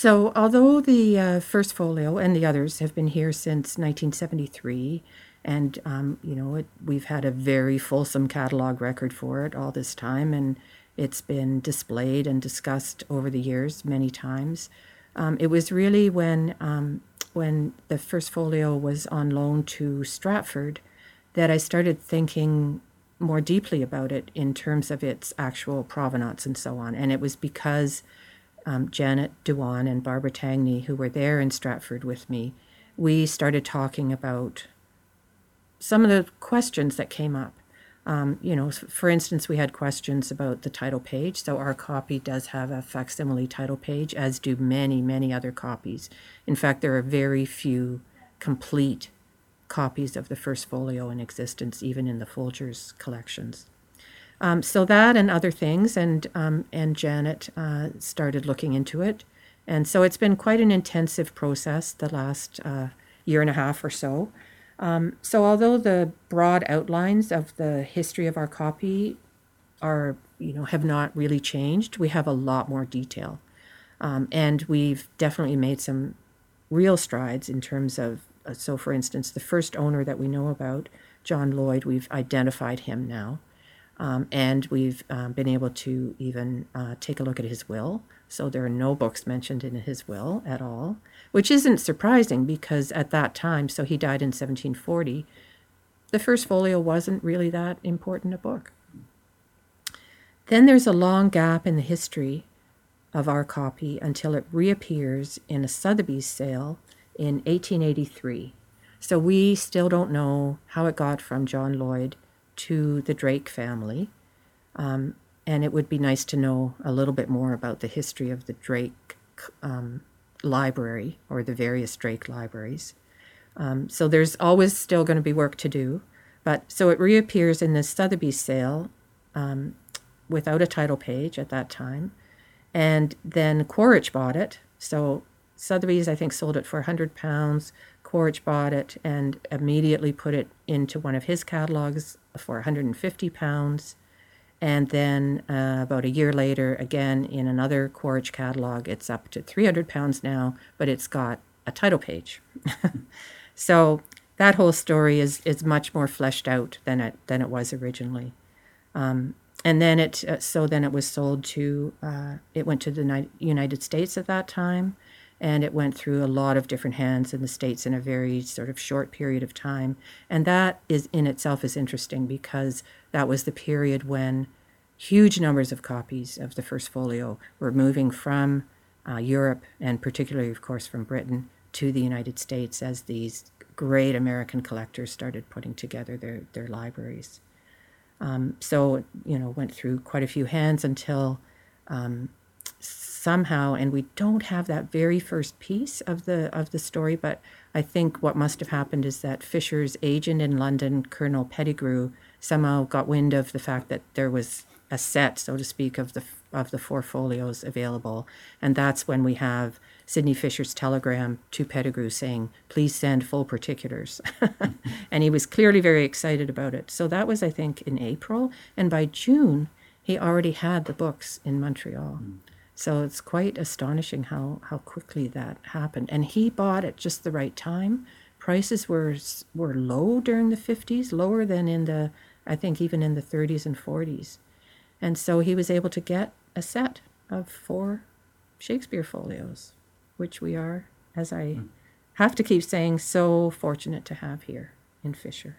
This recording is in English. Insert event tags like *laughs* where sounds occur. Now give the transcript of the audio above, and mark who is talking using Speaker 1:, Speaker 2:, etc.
Speaker 1: So, although the uh, first folio and the others have been here since 1973, and um, you know it, we've had a very fulsome catalog record for it all this time, and it's been displayed and discussed over the years many times. Um, it was really when um, when the first folio was on loan to Stratford that I started thinking more deeply about it in terms of its actual provenance and so on. And it was because um, Janet Dewan and Barbara Tangney, who were there in Stratford with me, we started talking about some of the questions that came up. Um, you know, for instance, we had questions about the title page. So our copy does have a facsimile title page, as do many, many other copies. In fact, there are very few complete copies of the first folio in existence, even in the Folgers collections. Um, so that and other things, and um, and Janet uh, started looking into it, and so it's been quite an intensive process the last uh, year and a half or so. Um, so although the broad outlines of the history of our copy are you know have not really changed, we have a lot more detail, um, and we've definitely made some real strides in terms of. Uh, so, for instance, the first owner that we know about, John Lloyd, we've identified him now. Um, and we've um, been able to even uh, take a look at his will. So there are no books mentioned in his will at all, which isn't surprising because at that time, so he died in 1740, the first folio wasn't really that important a book. Then there's a long gap in the history of our copy until it reappears in a Sotheby's sale in 1883. So we still don't know how it got from John Lloyd to the Drake family. Um, and it would be nice to know a little bit more about the history of the Drake um, library or the various Drake libraries. Um, so there's always still going to be work to do. But so it reappears in the Sotheby's sale um, without a title page at that time. And then Quaritch bought it. So Sotheby's, I think, sold it for 100 pounds. Quaritch bought it and immediately put it into one of his catalogs for 150 pounds. And then uh, about a year later, again in another Quaritch catalog, it's up to 300 pounds now, but it's got a title page. *laughs* so that whole story is is much more fleshed out than it than it was originally. Um, and then it uh, so then it was sold to uh, it went to the United States at that time and it went through a lot of different hands in the states in a very sort of short period of time and that is in itself is interesting because that was the period when huge numbers of copies of the first folio were moving from uh, Europe and particularly of course from Britain to the United States as these great American collectors started putting together their, their libraries. Um, so, you know, went through quite a few hands until um, somehow and we don't have that very first piece of the of the story but i think what must have happened is that fisher's agent in london colonel pettigrew somehow got wind of the fact that there was a set so to speak of the of the four folios available. And that's when we have sidney fisher's telegram to pettigrew saying please send full particulars. *laughs* And he was clearly very excited about it. So that was i think in april. And by june he already had the books in montreal. Mm. So it's quite astonishing how, how quickly that happened. And he bought at just the right time. Prices were were low during the 50s, lower than in the I think even in the 30s and 40s. And so he was able to get a set of four Shakespeare folios, which we are, as I hmm. have to keep saying, so fortunate to have here in Fisher.